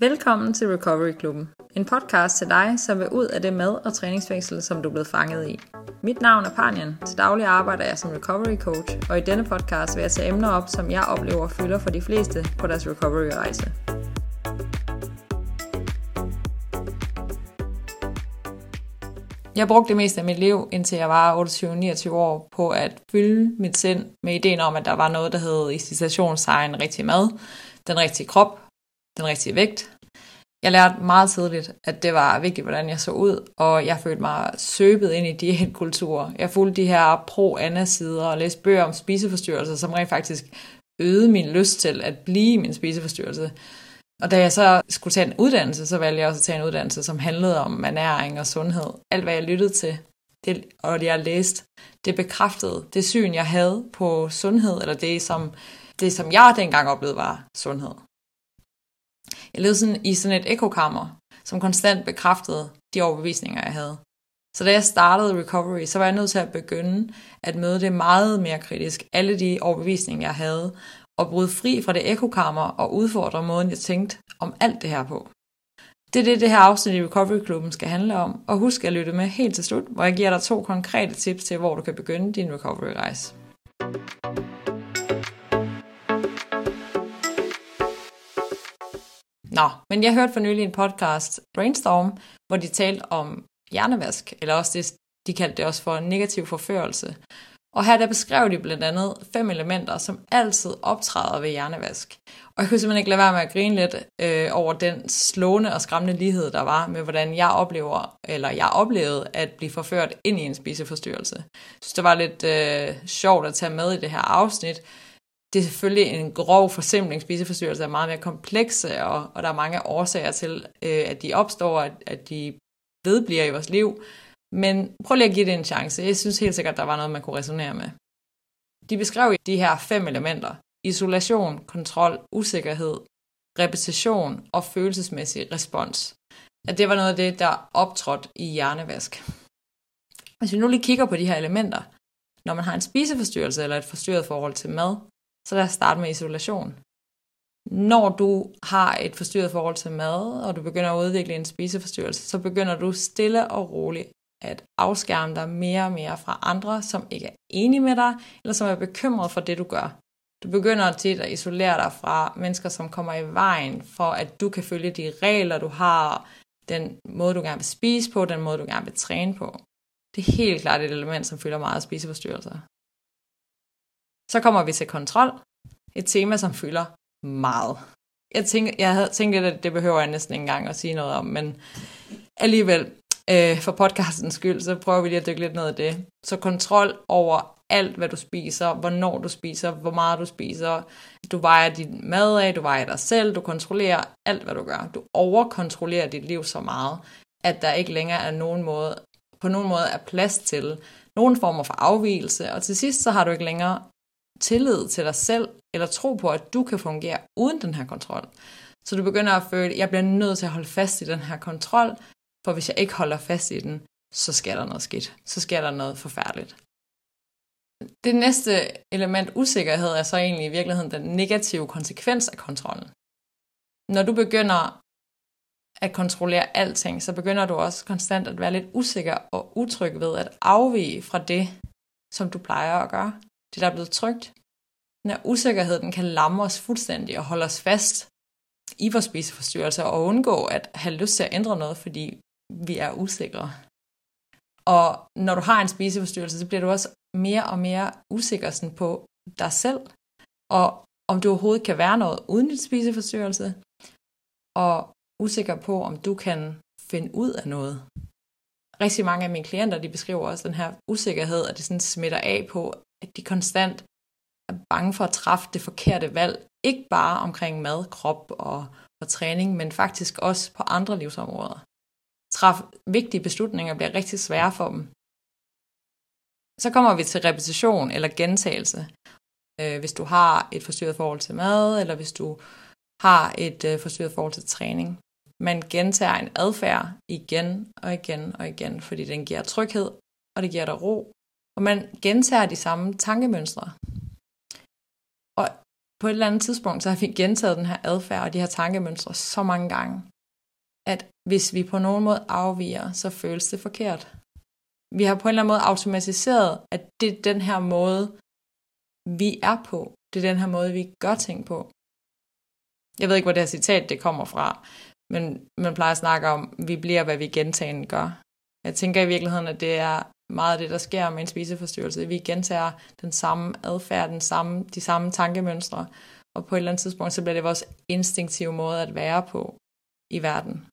Velkommen til Recovery Klubben, en podcast til dig, som vil ud af det mad- og træningsfængsel, som du er blevet fanget i. Mit navn er Panjan. Til daglig arbejder jeg som recovery coach, og i denne podcast vil jeg tage emner op, som jeg oplever fylder for de fleste på deres recovery-rejse. Jeg brugte det meste af mit liv, indtil jeg var 28-29 år, på at fylde mit sind med ideen om, at der var noget, der hed i citationstegn rigtig mad, den rigtige krop, den rigtige vægt. Jeg lærte meget tidligt, at det var vigtigt, hvordan jeg så ud, og jeg følte mig søbet ind i diætkulturer. Jeg fulgte de her pro-Anna-sider og læste bøger om spiseforstyrrelser, som rent faktisk øgede min lyst til at blive min spiseforstyrrelse. Og da jeg så skulle tage en uddannelse, så valgte jeg også at tage en uddannelse, som handlede om ernæring og sundhed. Alt hvad jeg lyttede til, det, og det jeg læste, det bekræftede det syn, jeg havde på sundhed, eller det som, det, som jeg dengang oplevede var sundhed. Jeg levede sådan i sådan et ekokammer, som konstant bekræftede de overbevisninger, jeg havde. Så da jeg startede recovery, så var jeg nødt til at begynde at møde det meget mere kritisk, alle de overbevisninger, jeg havde, og bryde fri fra det ekokammer og udfordre måden, jeg tænkte om alt det her på. Det er det, det her afsnit i Recovery Klubben skal handle om, og husk at lytte med helt til slut, hvor jeg giver dig to konkrete tips til, hvor du kan begynde din recovery-rejse. Nå, men jeg hørte for nylig en podcast, Brainstorm, hvor de talte om hjernevask, eller også det, de kaldte det også for negativ forførelse. Og her der beskrev de blandt andet fem elementer, som altid optræder ved hjernevask. Og jeg kunne simpelthen ikke lade være med at grine lidt øh, over den slående og skræmmende lighed, der var med, hvordan jeg oplever, eller jeg oplevede at blive forført ind i en spiseforstyrrelse. Jeg synes, det var lidt øh, sjovt at tage med i det her afsnit. Det er selvfølgelig en grov forsimpling. Spiseforstyrrelser er meget mere komplekse, og, og der er mange årsager til, øh, at de opstår, at, at de vedbliver i vores liv. Men prøv lige at give det en chance. Jeg synes helt sikkert, der var noget, man kunne resonere med. De beskrev de her fem elementer. Isolation, kontrol, usikkerhed, repetition og følelsesmæssig respons. At det var noget af det, der optrådte i hjernevask. Hvis vi nu lige kigger på de her elementer, når man har en spiseforstyrrelse eller et forstyrret forhold til mad, så lad os starte med isolation. Når du har et forstyrret forhold til mad, og du begynder at udvikle en spiseforstyrrelse, så begynder du stille og roligt at afskærme dig mere og mere fra andre, som ikke er enige med dig, eller som er bekymret for det, du gør. Du begynder tit at isolere dig fra mennesker, som kommer i vejen for, at du kan følge de regler, du har, den måde, du gerne vil spise på, den måde, du gerne vil træne på. Det er helt klart et element, som fylder meget af spiseforstyrrelser. Så kommer vi til kontrol. Et tema, som fylder meget. Jeg, tænker, jeg havde tænkt lidt, at det behøver jeg næsten ikke engang at sige noget om, men alligevel, øh, for podcastens skyld, så prøver vi lige at dykke lidt ned i det. Så kontrol over alt, hvad du spiser, hvornår du spiser, hvor meget du spiser. Du vejer din mad af, du vejer dig selv, du kontrollerer alt, hvad du gør. Du overkontrollerer dit liv så meget, at der ikke længere er nogen måde, på nogen måde er plads til nogen former for afvielse, og til sidst så har du ikke længere tillid til dig selv, eller tro på, at du kan fungere uden den her kontrol. Så du begynder at føle, at jeg bliver nødt til at holde fast i den her kontrol, for hvis jeg ikke holder fast i den, så sker der noget skidt. Så sker der noget forfærdeligt. Det næste element, usikkerhed, er så egentlig i virkeligheden den negative konsekvens af kontrollen. Når du begynder at kontrollere alting, så begynder du også konstant at være lidt usikker og utryg ved at afvige fra det, som du plejer at gøre. Det, der er blevet trygt. Den her usikkerhed, den kan lamme os fuldstændig og holde os fast i vores spiseforstyrrelser og undgå at have lyst til at ændre noget, fordi vi er usikre. Og når du har en spiseforstyrrelse, så bliver du også mere og mere usikker sådan på dig selv, og om du overhovedet kan være noget uden dit spiseforstyrrelse, og usikker på, om du kan finde ud af noget. Rigtig mange af mine klienter, de beskriver også den her usikkerhed, at det sådan smitter af på, at de konstant er bange for at træffe det forkerte valg. Ikke bare omkring mad, krop og, og træning, men faktisk også på andre livsområder træffe vigtige beslutninger bliver rigtig svære for dem. Så kommer vi til repetition eller gentagelse. Øh, hvis du har et forstyrret forhold til mad, eller hvis du har et øh, forstyrret forhold til træning. Man gentager en adfærd igen og igen og igen, fordi den giver tryghed, og det giver dig ro. Og man gentager de samme tankemønstre. Og på et eller andet tidspunkt, så har vi gentaget den her adfærd og de her tankemønstre så mange gange, at hvis vi på nogen måde afviger, så føles det forkert. Vi har på en eller anden måde automatiseret, at det er den her måde, vi er på. Det er den her måde, vi gør ting på. Jeg ved ikke, hvor det her citat det kommer fra, men man plejer at snakke om, at vi bliver, hvad vi gentagende gør. Jeg tænker i virkeligheden, at det er meget af det, der sker med en spiseforstyrrelse. Vi gentager den samme adfærd, den samme, de samme tankemønstre, og på et eller andet tidspunkt, så bliver det vores instinktive måde at være på i verden.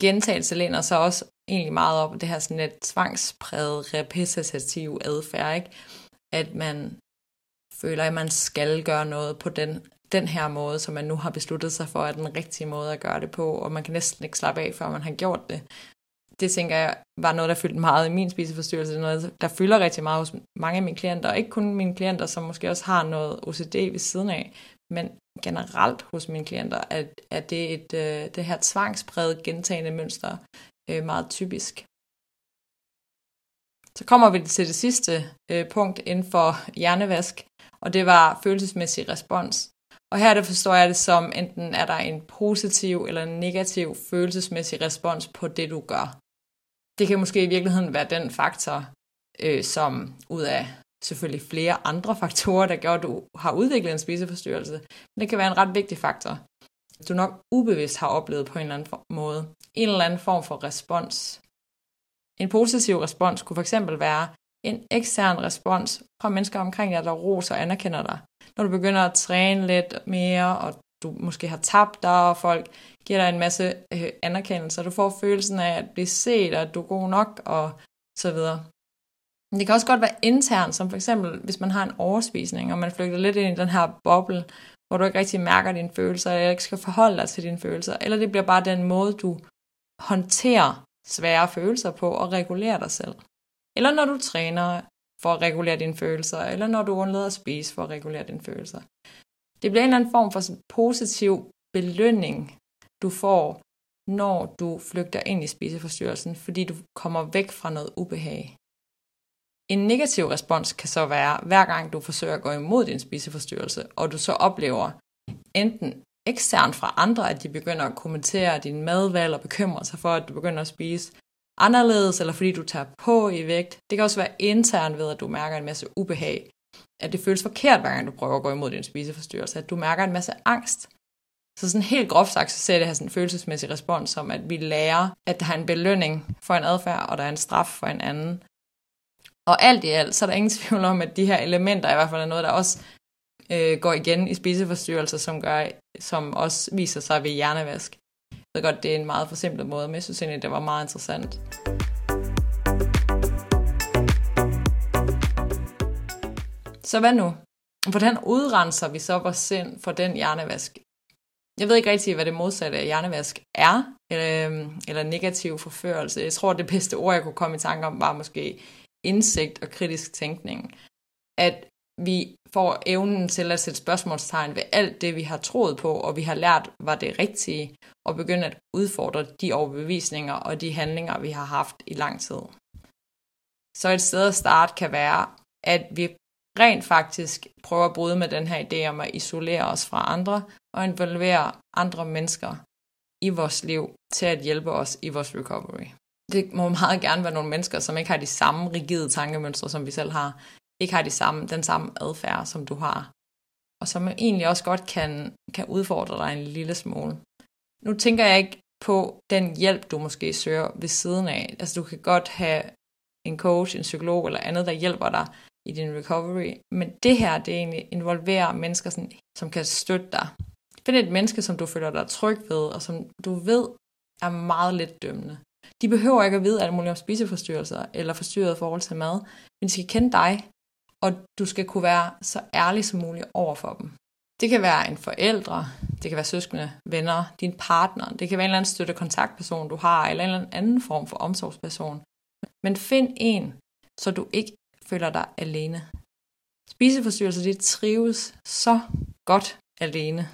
Gentagelse læner sig også egentlig meget op det her sådan lidt tvangspræget repetitiv adfærd, ikke? at man føler, at man skal gøre noget på den, den her måde, som man nu har besluttet sig for, er den rigtige måde at gøre det på, og man kan næsten ikke slappe af, før man har gjort det det tænker jeg var noget, der fyldte meget i min spiseforstyrrelse. Det er noget, der fylder rigtig meget hos mange af mine klienter. Og ikke kun mine klienter, som måske også har noget OCD ved siden af, men generelt hos mine klienter, at, at det er et, øh, det her tvangspræget gentagende mønster øh, meget typisk. Så kommer vi til det sidste øh, punkt inden for hjernevask, og det var følelsesmæssig respons. Og her der forstår jeg det som, enten er der en positiv eller en negativ følelsesmæssig respons på det, du gør det kan måske i virkeligheden være den faktor, øh, som ud af selvfølgelig flere andre faktorer, der gør, at du har udviklet en spiseforstyrrelse. Men det kan være en ret vigtig faktor, du nok ubevidst har oplevet på en eller anden måde. En eller anden form for respons. En positiv respons kunne fx være en ekstern respons fra mennesker omkring dig, der roser og anerkender dig. Når du begynder at træne lidt mere, og du måske har tabt dig, og folk giver dig en masse øh, anerkendelse, du får følelsen af at blive set, og at du er god nok, og så videre. Men det kan også godt være internt, som for eksempel, hvis man har en overspisning, og man flygter lidt ind i den her boble, hvor du ikke rigtig mærker dine følelser, eller ikke skal forholde dig til dine følelser, eller det bliver bare den måde, du håndterer svære følelser på og regulerer dig selv. Eller når du træner for at regulere dine følelser, eller når du undlader at spise for at regulere dine følelser. Det bliver en eller anden form for positiv belønning, du får, når du flygter ind i spiseforstyrrelsen, fordi du kommer væk fra noget ubehag. En negativ respons kan så være, hver gang du forsøger at gå imod din spiseforstyrrelse, og du så oplever enten eksternt fra andre, at de begynder at kommentere din madvalg og bekymre sig for, at du begynder at spise anderledes, eller fordi du tager på i vægt. Det kan også være internt ved, at du mærker en masse ubehag, at det føles forkert, hver gang du prøver at gå imod din spiseforstyrrelse, at du mærker en masse angst. Så sådan helt groft sagt, så ser det her sådan en følelsesmæssig respons som, at vi lærer, at der er en belønning for en adfærd, og der er en straf for en anden. Og alt i alt, så er der ingen tvivl om, at de her elementer i hvert fald er noget, der også øh, går igen i spiseforstyrrelser, som, gør, som også viser sig ved hjernevask. Jeg ved godt, det er en meget forsimplet måde, men jeg synes egentlig, det var meget interessant. Så hvad nu? Hvordan udrenser vi så vores sind for den hjernevask? Jeg ved ikke rigtig, hvad det modsatte af hjernevask er, eller, eller negativ forførelse. Jeg tror, det bedste ord, jeg kunne komme i tanke om, var måske indsigt og kritisk tænkning. At vi får evnen til at sætte spørgsmålstegn ved alt det, vi har troet på, og vi har lært, var det rigtige, og begynde at udfordre de overbevisninger og de handlinger, vi har haft i lang tid. Så et sted at starte kan være, at vi rent faktisk prøver at bryde med den her idé om at isolere os fra andre og involvere andre mennesker i vores liv til at hjælpe os i vores recovery. Det må meget gerne være nogle mennesker, som ikke har de samme rigide tankemønstre, som vi selv har. Ikke har de samme, den samme adfærd, som du har. Og som egentlig også godt kan, kan udfordre dig en lille smule. Nu tænker jeg ikke på den hjælp, du måske søger ved siden af. Altså du kan godt have en coach, en psykolog eller andet, der hjælper dig i din recovery. Men det her, det egentlig involverer mennesker, sådan, som kan støtte dig. Find et menneske, som du føler dig tryg ved, og som du ved er meget lidt dømmende. De behøver ikke at vide alt muligt om spiseforstyrrelser eller forstyrret forhold til mad, men de skal kende dig, og du skal kunne være så ærlig som muligt over for dem. Det kan være en forældre, det kan være søskende, venner, din partner, det kan være en eller anden støttekontaktperson, du har, eller en eller anden form for omsorgsperson. Men find en, så du ikke føler dig alene. Spiseforstyrrelser, det trives så godt alene.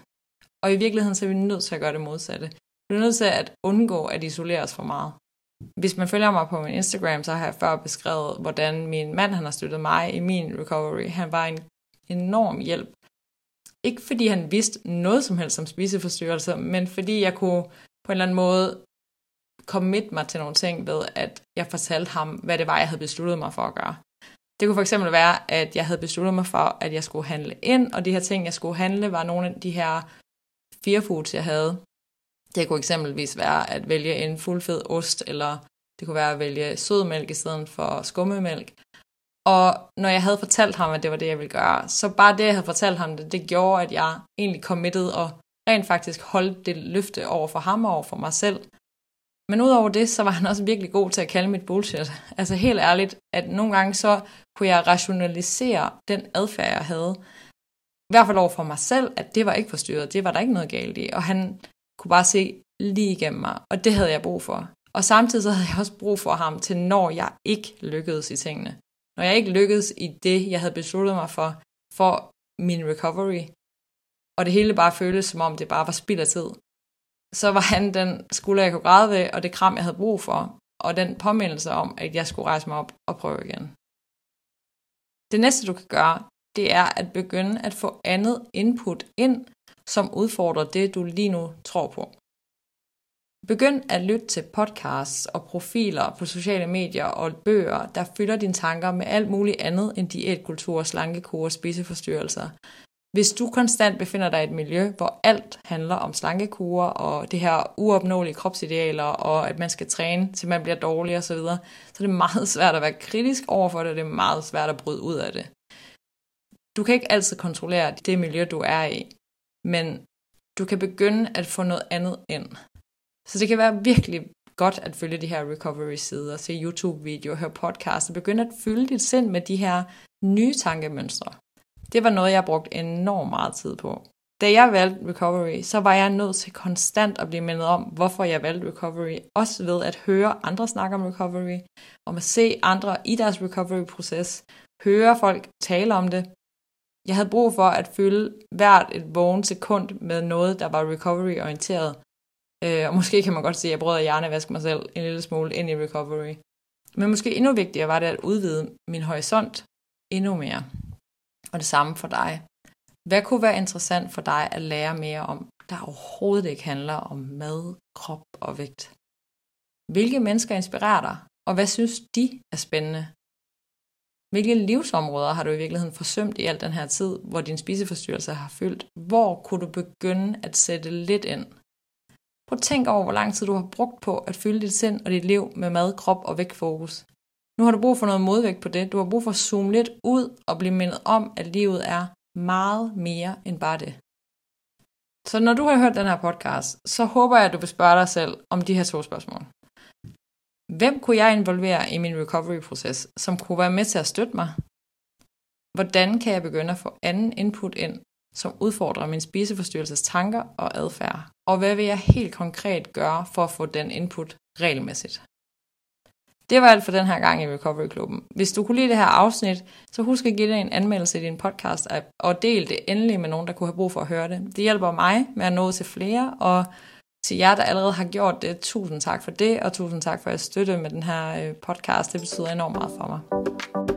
Og i virkeligheden så er vi nødt til at gøre det modsatte. Vi er nødt til at undgå at isolere os for meget. Hvis man følger mig på min Instagram, så har jeg før beskrevet, hvordan min mand han har støttet mig i min recovery. Han var en enorm hjælp. Ikke fordi han vidste noget som helst om spiseforstyrrelser, men fordi jeg kunne på en eller anden måde commit mig til nogle ting ved, at jeg fortalte ham, hvad det var, jeg havde besluttet mig for at gøre. Det kunne for eksempel være, at jeg havde besluttet mig for, at jeg skulle handle ind, og de her ting, jeg skulle handle, var nogle af de her fire foods, jeg havde. Det kunne eksempelvis være at vælge en fuldfed ost, eller det kunne være at vælge sødmælk i stedet for skummemælk. Og når jeg havde fortalt ham, at det var det, jeg ville gøre, så bare det, jeg havde fortalt ham det, det gjorde, at jeg egentlig committed og rent faktisk holdt det løfte over for ham og over for mig selv. Men udover det, så var han også virkelig god til at kalde mit bullshit. Altså helt ærligt, at nogle gange så kunne jeg rationalisere den adfærd, jeg havde. I hvert fald over for mig selv, at det var ikke forstyrret, det var der ikke noget galt i. Og han kunne bare se lige igennem mig, og det havde jeg brug for. Og samtidig så havde jeg også brug for ham til, når jeg ikke lykkedes i tingene. Når jeg ikke lykkedes i det, jeg havde besluttet mig for, for min recovery, og det hele bare føltes som om, det bare var spild af tid, så var han den skulder, jeg kunne græde ved, og det kram, jeg havde brug for, og den påmindelse om, at jeg skulle rejse mig op og prøve igen. Det næste, du kan gøre, det er at begynde at få andet input ind, som udfordrer det, du lige nu tror på. Begynd at lytte til podcasts og profiler på sociale medier og bøger, der fylder dine tanker med alt muligt andet end diætkultur, slankekur og spiseforstyrrelser. Hvis du konstant befinder dig i et miljø, hvor alt handler om slankekurer og det her uopnåelige kropsidealer, og at man skal træne, til man bliver dårlig osv., så, så er det meget svært at være kritisk over for det, og det er meget svært at bryde ud af det. Du kan ikke altid kontrollere det miljø, du er i, men du kan begynde at få noget andet ind. Så det kan være virkelig godt at følge de her recovery-sider, se YouTube-videoer, høre podcasts, og begynde at fylde dit sind med de her nye tankemønstre. Det var noget, jeg brugte enormt meget tid på. Da jeg valgte recovery, så var jeg nødt til konstant at blive mindet om, hvorfor jeg valgte recovery. Også ved at høre andre snakke om recovery, om at se andre i deres recovery-proces, høre folk tale om det. Jeg havde brug for at fylde hvert et vågen sekund med noget, der var recovery-orienteret. Øh, og måske kan man godt sige, at jeg brød at hjernevaske mig selv en lille smule ind i recovery. Men måske endnu vigtigere var det at udvide min horisont endnu mere. Og det samme for dig. Hvad kunne være interessant for dig at lære mere om, der overhovedet ikke handler om mad, krop og vægt? Hvilke mennesker inspirerer dig, og hvad synes de er spændende? Hvilke livsområder har du i virkeligheden forsømt i al den her tid, hvor din spiseforstyrrelse har fyldt? Hvor kunne du begynde at sætte lidt ind? Prøv at tænk over, hvor lang tid du har brugt på at fylde dit sind og dit liv med mad, krop og vægtfokus. Nu har du brug for noget modvægt på det. Du har brug for at zoome lidt ud og blive mindet om, at livet er meget mere end bare det. Så når du har hørt den her podcast, så håber jeg, at du vil spørge dig selv om de her to spørgsmål. Hvem kunne jeg involvere i min recovery-proces, som kunne være med til at støtte mig? Hvordan kan jeg begynde at få anden input ind, som udfordrer min spiseforstyrrelses tanker og adfærd? Og hvad vil jeg helt konkret gøre for at få den input regelmæssigt? Det var alt for den her gang i Recovery Klubben. Hvis du kunne lide det her afsnit, så husk at give det en anmeldelse i din podcast-app, og del det endelig med nogen, der kunne have brug for at høre det. Det hjælper mig med at nå til flere, og til jer, der allerede har gjort det, tusind tak for det, og tusind tak for at støtte med den her øh, podcast. Det betyder enormt meget for mig.